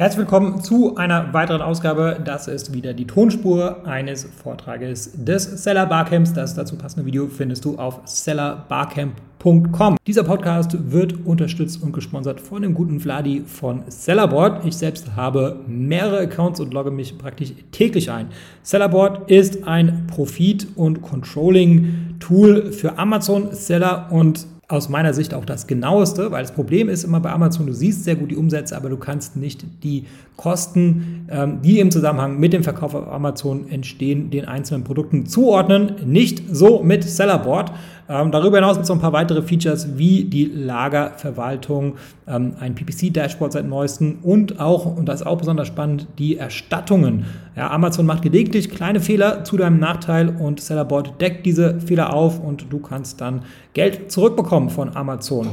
Herzlich willkommen zu einer weiteren Ausgabe. Das ist wieder die Tonspur eines Vortrages des Seller Barcamps. Das dazu passende Video findest du auf sellerbarcamp.com. Dieser Podcast wird unterstützt und gesponsert von dem guten Vladi von Sellerboard. Ich selbst habe mehrere Accounts und logge mich praktisch täglich ein. Sellerboard ist ein Profit- und Controlling-Tool für Amazon-Seller und aus meiner Sicht auch das genaueste, weil das Problem ist immer bei Amazon, du siehst sehr gut die Umsätze, aber du kannst nicht die Kosten, ähm, die im Zusammenhang mit dem Verkauf auf Amazon entstehen, den einzelnen Produkten zuordnen. Nicht so mit Sellerboard. Ähm, darüber hinaus gibt es noch ein paar weitere Features wie die Lagerverwaltung, ähm, ein PPC-Dashboard seit neuestem und auch, und das ist auch besonders spannend, die Erstattungen. Ja, Amazon macht gelegentlich kleine Fehler zu deinem Nachteil und Sellerboard deckt diese Fehler auf und du kannst dann Geld zurückbekommen von Amazon.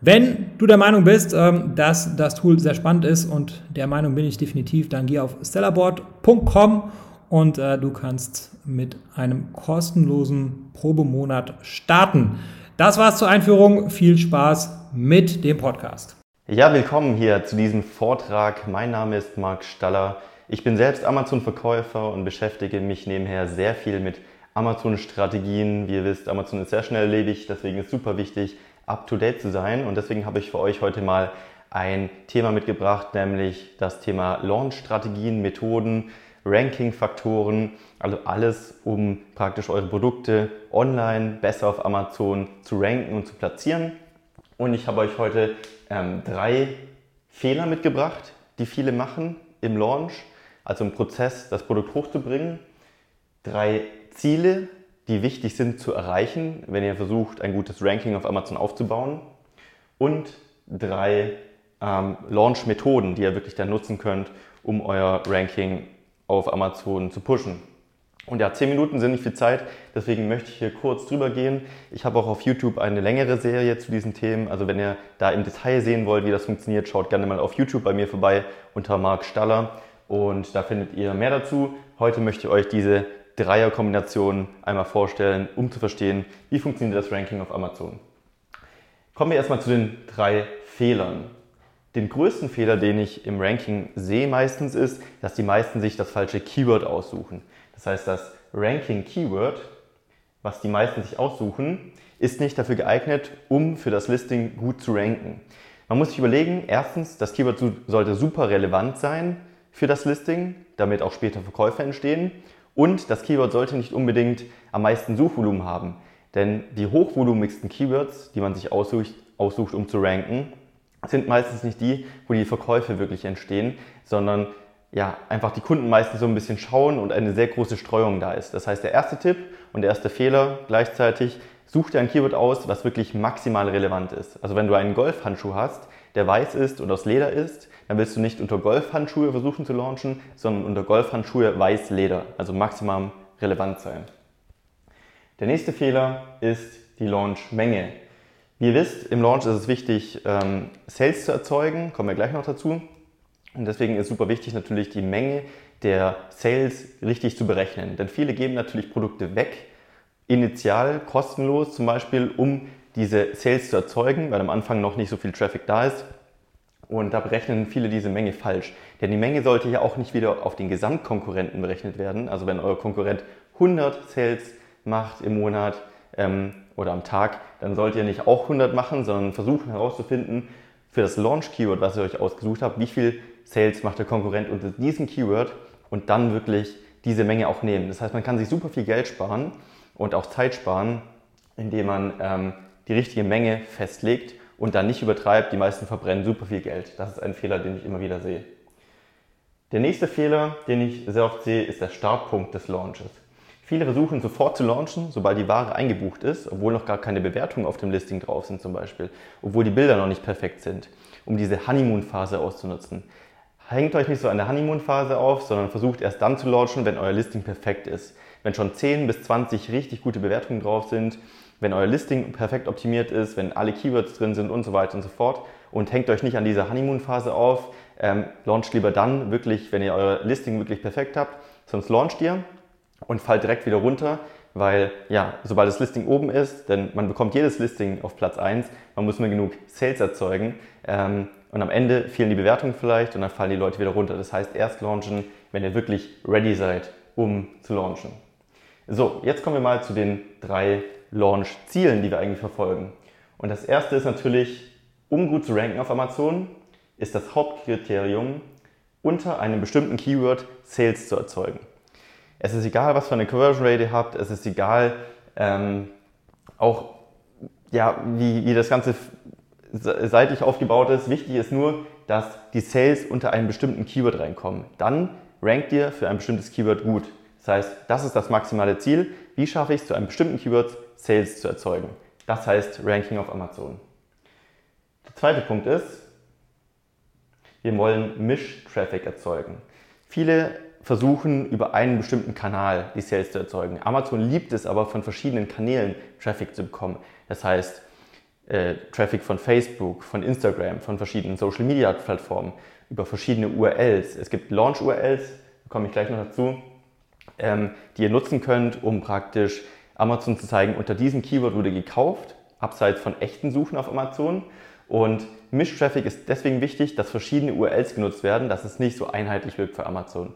Wenn du der Meinung bist, ähm, dass das Tool sehr spannend ist und der Meinung bin ich definitiv, dann geh auf stellarboard.com und äh, du kannst mit einem kostenlosen Probemonat starten. Das war's zur Einführung. Viel Spaß mit dem Podcast. Ja, willkommen hier zu diesem Vortrag. Mein Name ist Marc Staller. Ich bin selbst Amazon-Verkäufer und beschäftige mich nebenher sehr viel mit Amazon-Strategien. Wie ihr wisst, Amazon ist sehr schnelllebig, deswegen ist super wichtig, up-to-date zu sein. Und deswegen habe ich für euch heute mal ein Thema mitgebracht, nämlich das Thema Launch-Strategien, Methoden, Ranking-Faktoren, also alles, um praktisch eure Produkte online besser auf Amazon zu ranken und zu platzieren. Und ich habe euch heute ähm, drei Fehler mitgebracht, die viele machen im Launch, also im Prozess, das Produkt hochzubringen. Drei Ziele, die wichtig sind zu erreichen, wenn ihr versucht, ein gutes Ranking auf Amazon aufzubauen. Und drei ähm, Launch-Methoden, die ihr wirklich dann nutzen könnt, um euer Ranking auf Amazon zu pushen. Und ja, 10 Minuten sind nicht viel Zeit, deswegen möchte ich hier kurz drüber gehen. Ich habe auch auf YouTube eine längere Serie zu diesen Themen. Also wenn ihr da im Detail sehen wollt, wie das funktioniert, schaut gerne mal auf YouTube bei mir vorbei unter Marc Staller und da findet ihr mehr dazu. Heute möchte ich euch diese Dreierkombination einmal vorstellen, um zu verstehen, wie funktioniert das Ranking auf Amazon. Kommen wir erstmal zu den drei Fehlern. Den größten Fehler, den ich im Ranking sehe meistens, ist, dass die meisten sich das falsche Keyword aussuchen. Das heißt, das Ranking-Keyword, was die meisten sich aussuchen, ist nicht dafür geeignet, um für das Listing gut zu ranken. Man muss sich überlegen, erstens, das Keyword sollte super relevant sein für das Listing, damit auch später Verkäufe entstehen. Und das Keyword sollte nicht unbedingt am meisten Suchvolumen haben. Denn die hochvolumigsten Keywords, die man sich aussucht, aussucht, um zu ranken, sind meistens nicht die, wo die Verkäufe wirklich entstehen, sondern ja, einfach die Kunden meistens so ein bisschen schauen und eine sehr große Streuung da ist. Das heißt, der erste Tipp und der erste Fehler gleichzeitig, such dir ein Keyword aus, was wirklich maximal relevant ist. Also wenn du einen Golfhandschuh hast, der weiß ist und aus Leder ist, dann willst du nicht unter Golfhandschuhe versuchen zu launchen, sondern unter Golfhandschuhe weiß Leder, also maximal relevant sein. Der nächste Fehler ist die Launchmenge. Wie ihr wisst, im Launch ist es wichtig, ähm, Sales zu erzeugen, kommen wir gleich noch dazu. Und deswegen ist super wichtig natürlich die Menge der Sales richtig zu berechnen. Denn viele geben natürlich Produkte weg, initial kostenlos zum Beispiel, um diese Sales zu erzeugen, weil am Anfang noch nicht so viel Traffic da ist. Und da berechnen viele diese Menge falsch. Denn die Menge sollte ja auch nicht wieder auf den Gesamtkonkurrenten berechnet werden. Also wenn euer Konkurrent 100 Sales macht im Monat ähm, oder am Tag, dann sollt ihr nicht auch 100 machen, sondern versuchen herauszufinden für das Launch-Keyword, was ihr euch ausgesucht habt, wie viel Sales macht der Konkurrent unter diesem Keyword und dann wirklich diese Menge auch nehmen. Das heißt, man kann sich super viel Geld sparen und auch Zeit sparen, indem man ähm, die richtige Menge festlegt und dann nicht übertreibt, die meisten verbrennen super viel Geld. Das ist ein Fehler, den ich immer wieder sehe. Der nächste Fehler, den ich sehr oft sehe, ist der Startpunkt des Launches. Viele versuchen sofort zu launchen, sobald die Ware eingebucht ist, obwohl noch gar keine Bewertungen auf dem Listing drauf sind zum Beispiel, obwohl die Bilder noch nicht perfekt sind, um diese Honeymoon-Phase auszunutzen. Hängt euch nicht so an der Honeymoon-Phase auf, sondern versucht erst dann zu launchen, wenn euer Listing perfekt ist. Wenn schon 10 bis 20 richtig gute Bewertungen drauf sind, wenn euer Listing perfekt optimiert ist, wenn alle Keywords drin sind und so weiter und so fort. Und hängt euch nicht an dieser Honeymoon-Phase auf. Ähm, launcht lieber dann wirklich, wenn ihr euer Listing wirklich perfekt habt. Sonst launcht ihr und fallt direkt wieder runter, weil ja, sobald das Listing oben ist, denn man bekommt jedes Listing auf Platz 1, man muss nur genug Sales erzeugen, ähm, und am Ende fehlen die Bewertungen vielleicht und dann fallen die Leute wieder runter. Das heißt, erst launchen, wenn ihr wirklich ready seid, um zu launchen. So, jetzt kommen wir mal zu den drei Launch-Zielen, die wir eigentlich verfolgen. Und das erste ist natürlich, um gut zu ranken auf Amazon, ist das Hauptkriterium, unter einem bestimmten Keyword Sales zu erzeugen. Es ist egal, was für eine Conversion Rate ihr habt, es ist egal, ähm, auch ja, wie, wie das Ganze seitlich aufgebaut ist. Wichtig ist nur, dass die Sales unter einem bestimmten Keyword reinkommen. Dann rankt ihr für ein bestimmtes Keyword gut. Das heißt, das ist das maximale Ziel. Wie schaffe ich es, zu einem bestimmten Keyword Sales zu erzeugen? Das heißt Ranking auf Amazon. Der zweite Punkt ist, wir wollen Misch-Traffic erzeugen. Viele versuchen über einen bestimmten Kanal die Sales zu erzeugen. Amazon liebt es aber von verschiedenen Kanälen Traffic zu bekommen. Das heißt, äh, Traffic von Facebook, von Instagram, von verschiedenen Social Media Plattformen, über verschiedene URLs. Es gibt Launch URLs, da komme ich gleich noch dazu, ähm, die ihr nutzen könnt, um praktisch Amazon zu zeigen, unter diesem Keyword wurde gekauft, abseits von echten Suchen auf Amazon. Und Mischtraffic ist deswegen wichtig, dass verschiedene URLs genutzt werden, dass es nicht so einheitlich wirkt für Amazon.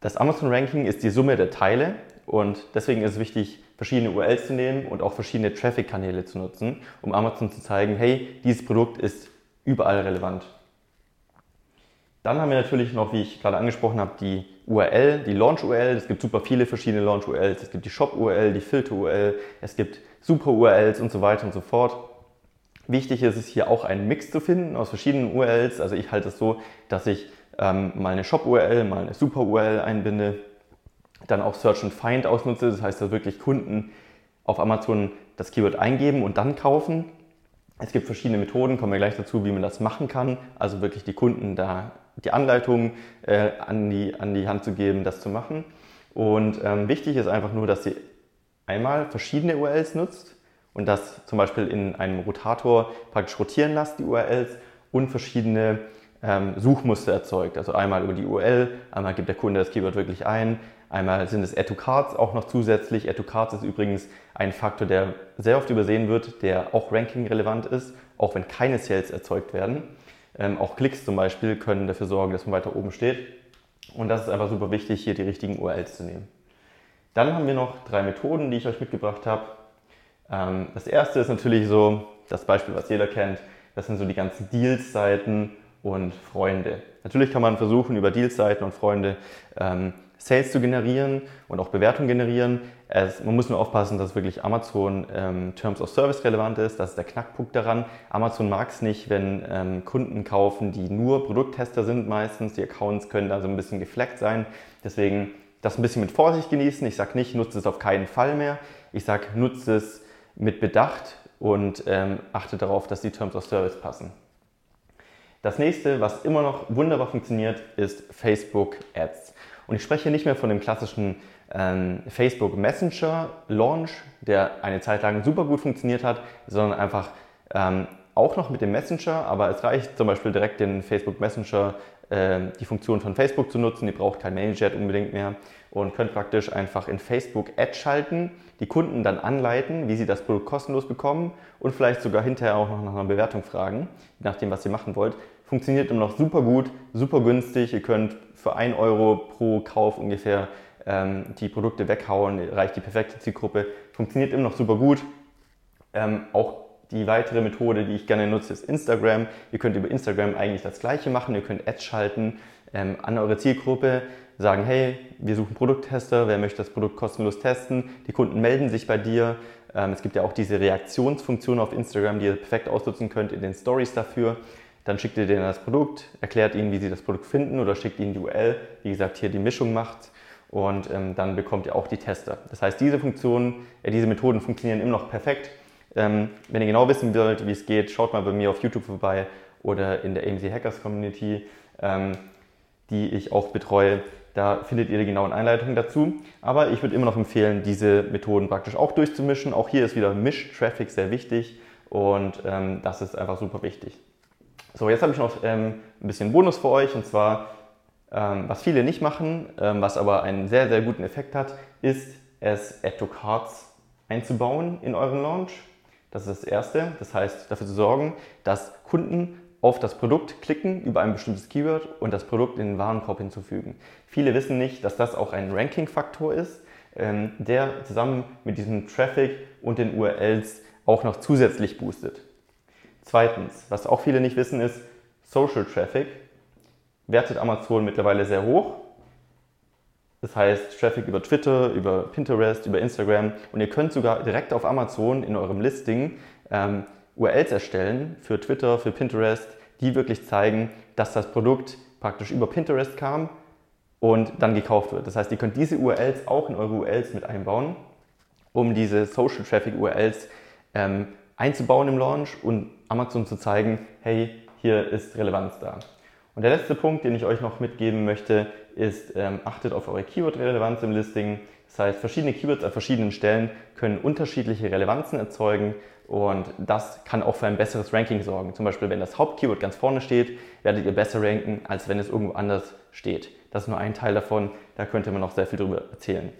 Das Amazon-Ranking ist die Summe der Teile und deswegen ist es wichtig, verschiedene URLs zu nehmen und auch verschiedene Traffic-Kanäle zu nutzen, um Amazon zu zeigen, hey, dieses Produkt ist überall relevant. Dann haben wir natürlich noch, wie ich gerade angesprochen habe, die URL, die Launch-URL. Es gibt super viele verschiedene Launch-URLs. Es gibt die Shop-URL, die Filter-URL, es gibt Super-URLs und so weiter und so fort. Wichtig ist es hier auch einen Mix zu finden aus verschiedenen URLs. Also ich halte es so, dass ich ähm, mal eine Shop-URL, mal eine Super-URL einbinde, dann auch Search and Find ausnutze. Das heißt, dass wirklich Kunden auf Amazon das Keyword eingeben und dann kaufen. Es gibt verschiedene Methoden, kommen wir gleich dazu, wie man das machen kann. Also wirklich die Kunden da die Anleitung äh, an, die, an die Hand zu geben, das zu machen. Und ähm, wichtig ist einfach nur, dass sie einmal verschiedene URLs nutzt und das zum Beispiel in einem Rotator praktisch rotieren lasst, die URLs und verschiedene ähm, Suchmuster erzeugt. Also einmal über die URL, einmal gibt der Kunde das Keyword wirklich ein, einmal sind es Add to Cards auch noch zusätzlich. Add to Cards ist übrigens ein Faktor, der sehr oft übersehen wird, der auch Ranking relevant ist, auch wenn keine Sales erzeugt werden. Ähm, auch Klicks zum Beispiel können dafür sorgen, dass man weiter oben steht. Und das ist einfach super wichtig, hier die richtigen URLs zu nehmen. Dann haben wir noch drei Methoden, die ich euch mitgebracht habe. Ähm, das erste ist natürlich so das Beispiel, was jeder kennt. Das sind so die ganzen Deals-Seiten und Freunde. Natürlich kann man versuchen, über Deals-Seiten und Freunde ähm, Sales zu generieren und auch Bewertungen generieren. Es, man muss nur aufpassen, dass wirklich Amazon ähm, Terms of Service relevant ist. Das ist der Knackpunkt daran. Amazon mag es nicht, wenn ähm, Kunden kaufen, die nur Produkttester sind meistens. Die Accounts können da so ein bisschen gefleckt sein. Deswegen das ein bisschen mit Vorsicht genießen. Ich sage nicht, nutze es auf keinen Fall mehr. Ich sage, nutze es mit Bedacht und ähm, achte darauf, dass die Terms of Service passen. Das nächste, was immer noch wunderbar funktioniert, ist Facebook Ads. Und ich spreche nicht mehr von dem klassischen ähm, Facebook Messenger Launch, der eine Zeit lang super gut funktioniert hat, sondern einfach ähm, auch noch mit dem Messenger, aber es reicht zum Beispiel direkt den Facebook Messenger äh, die Funktion von Facebook zu nutzen. Ihr braucht kein MailChat unbedingt mehr und könnt praktisch einfach in Facebook Ads schalten, die Kunden dann anleiten, wie sie das Produkt kostenlos bekommen und vielleicht sogar hinterher auch noch nach einer Bewertung fragen, je nachdem, was ihr machen wollt. Funktioniert immer noch super gut, super günstig. Ihr könnt für 1 Euro pro Kauf ungefähr ähm, die Produkte weghauen, reicht die perfekte Zielgruppe, funktioniert immer noch super gut. Ähm, auch die weitere Methode, die ich gerne nutze, ist Instagram. Ihr könnt über Instagram eigentlich das gleiche machen. Ihr könnt Ads schalten ähm, an eure Zielgruppe, sagen, hey, wir suchen Produkttester, wer möchte das Produkt kostenlos testen? Die Kunden melden sich bei dir. Ähm, es gibt ja auch diese Reaktionsfunktion auf Instagram, die ihr perfekt ausnutzen könnt in den Stories dafür. Dann schickt ihr denen das Produkt, erklärt ihnen, wie sie das Produkt finden oder schickt ihnen die URL, wie gesagt, hier die Mischung macht und ähm, dann bekommt ihr auch die Tester. Das heißt, diese Funktionen, äh, diese Methoden funktionieren immer noch perfekt. Ähm, wenn ihr genau wissen wollt, wie es geht, schaut mal bei mir auf YouTube vorbei oder in der AMC Hackers Community, ähm, die ich auch betreue. Da findet ihr die genauen Einleitungen dazu. Aber ich würde immer noch empfehlen, diese Methoden praktisch auch durchzumischen. Auch hier ist wieder Misch-Traffic sehr wichtig und ähm, das ist einfach super wichtig. So, jetzt habe ich noch ähm, ein bisschen Bonus für euch und zwar ähm, was viele nicht machen, ähm, was aber einen sehr, sehr guten Effekt hat, ist es Add to Cards einzubauen in euren Launch. Das ist das Erste. Das heißt, dafür zu sorgen, dass Kunden auf das Produkt klicken über ein bestimmtes Keyword und das Produkt in den Warenkorb hinzufügen. Viele wissen nicht, dass das auch ein Ranking-Faktor ist, ähm, der zusammen mit diesem Traffic und den URLs auch noch zusätzlich boostet. Zweitens, was auch viele nicht wissen, ist, Social Traffic wertet Amazon mittlerweile sehr hoch. Das heißt, Traffic über Twitter, über Pinterest, über Instagram und ihr könnt sogar direkt auf Amazon in eurem Listing ähm, URLs erstellen für Twitter, für Pinterest, die wirklich zeigen, dass das Produkt praktisch über Pinterest kam und dann gekauft wird. Das heißt, ihr könnt diese URLs auch in eure URLs mit einbauen, um diese Social Traffic URLs ähm, einzubauen im Launch und Amazon zu zeigen, hey, hier ist Relevanz da. Und der letzte Punkt, den ich euch noch mitgeben möchte, ist, ähm, achtet auf eure Keyword-Relevanz im Listing. Das heißt, verschiedene Keywords an verschiedenen Stellen können unterschiedliche Relevanzen erzeugen und das kann auch für ein besseres Ranking sorgen. Zum Beispiel, wenn das Hauptkeyword ganz vorne steht, werdet ihr besser ranken, als wenn es irgendwo anders steht. Das ist nur ein Teil davon, da könnte man noch sehr viel drüber erzählen.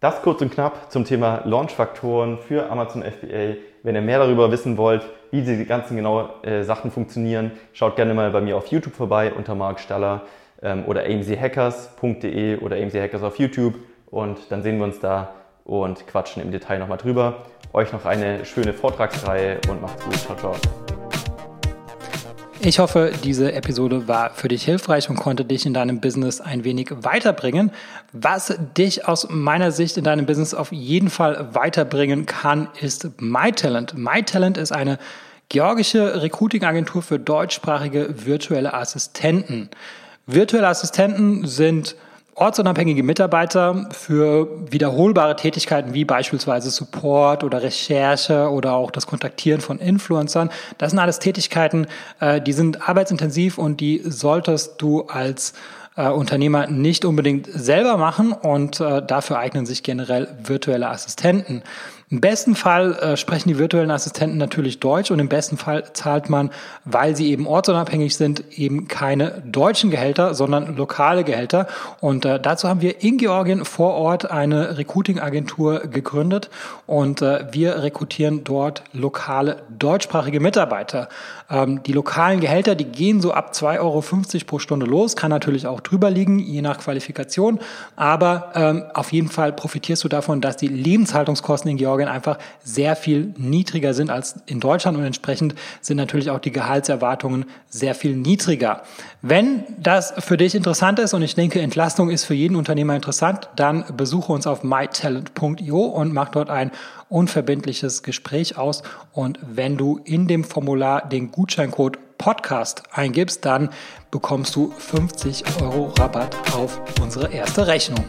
Das kurz und knapp zum Thema Launch-Faktoren für Amazon FBA. Wenn ihr mehr darüber wissen wollt, wie diese ganzen genauen äh, Sachen funktionieren, schaut gerne mal bei mir auf YouTube vorbei unter Marc Staller ähm, oder amchackers.de oder amchackers auf YouTube und dann sehen wir uns da und quatschen im Detail nochmal drüber. Euch noch eine schöne Vortragsreihe und macht's gut. Ciao, ciao. Ich hoffe, diese Episode war für dich hilfreich und konnte dich in deinem Business ein wenig weiterbringen. Was dich aus meiner Sicht in deinem Business auf jeden Fall weiterbringen kann, ist MyTalent. MyTalent ist eine georgische Recruiting-Agentur für deutschsprachige virtuelle Assistenten. Virtuelle Assistenten sind ortsunabhängige Mitarbeiter für wiederholbare Tätigkeiten wie beispielsweise Support oder Recherche oder auch das Kontaktieren von Influencern. Das sind alles Tätigkeiten, äh, die sind arbeitsintensiv und die solltest du als äh, Unternehmer nicht unbedingt selber machen und äh, dafür eignen sich generell virtuelle Assistenten. Im besten Fall äh, sprechen die virtuellen Assistenten natürlich Deutsch und im besten Fall zahlt man, weil sie eben ortsunabhängig sind, eben keine deutschen Gehälter, sondern lokale Gehälter. Und äh, dazu haben wir in Georgien vor Ort eine Recruiting-Agentur gegründet und äh, wir rekrutieren dort lokale deutschsprachige Mitarbeiter. Ähm, die lokalen Gehälter, die gehen so ab 2,50 Euro pro Stunde los, kann natürlich auch drüber liegen, je nach Qualifikation, aber ähm, auf jeden Fall profitierst du davon, dass die Lebenshaltungskosten in Georgien Georgien einfach sehr viel niedriger sind als in Deutschland und entsprechend sind natürlich auch die Gehaltserwartungen sehr viel niedriger. Wenn das für dich interessant ist und ich denke, Entlastung ist für jeden Unternehmer interessant, dann besuche uns auf mytalent.io und mach dort ein unverbindliches Gespräch aus. Und wenn du in dem Formular den Gutscheincode Podcast eingibst, dann bekommst du 50 Euro Rabatt auf unsere erste Rechnung.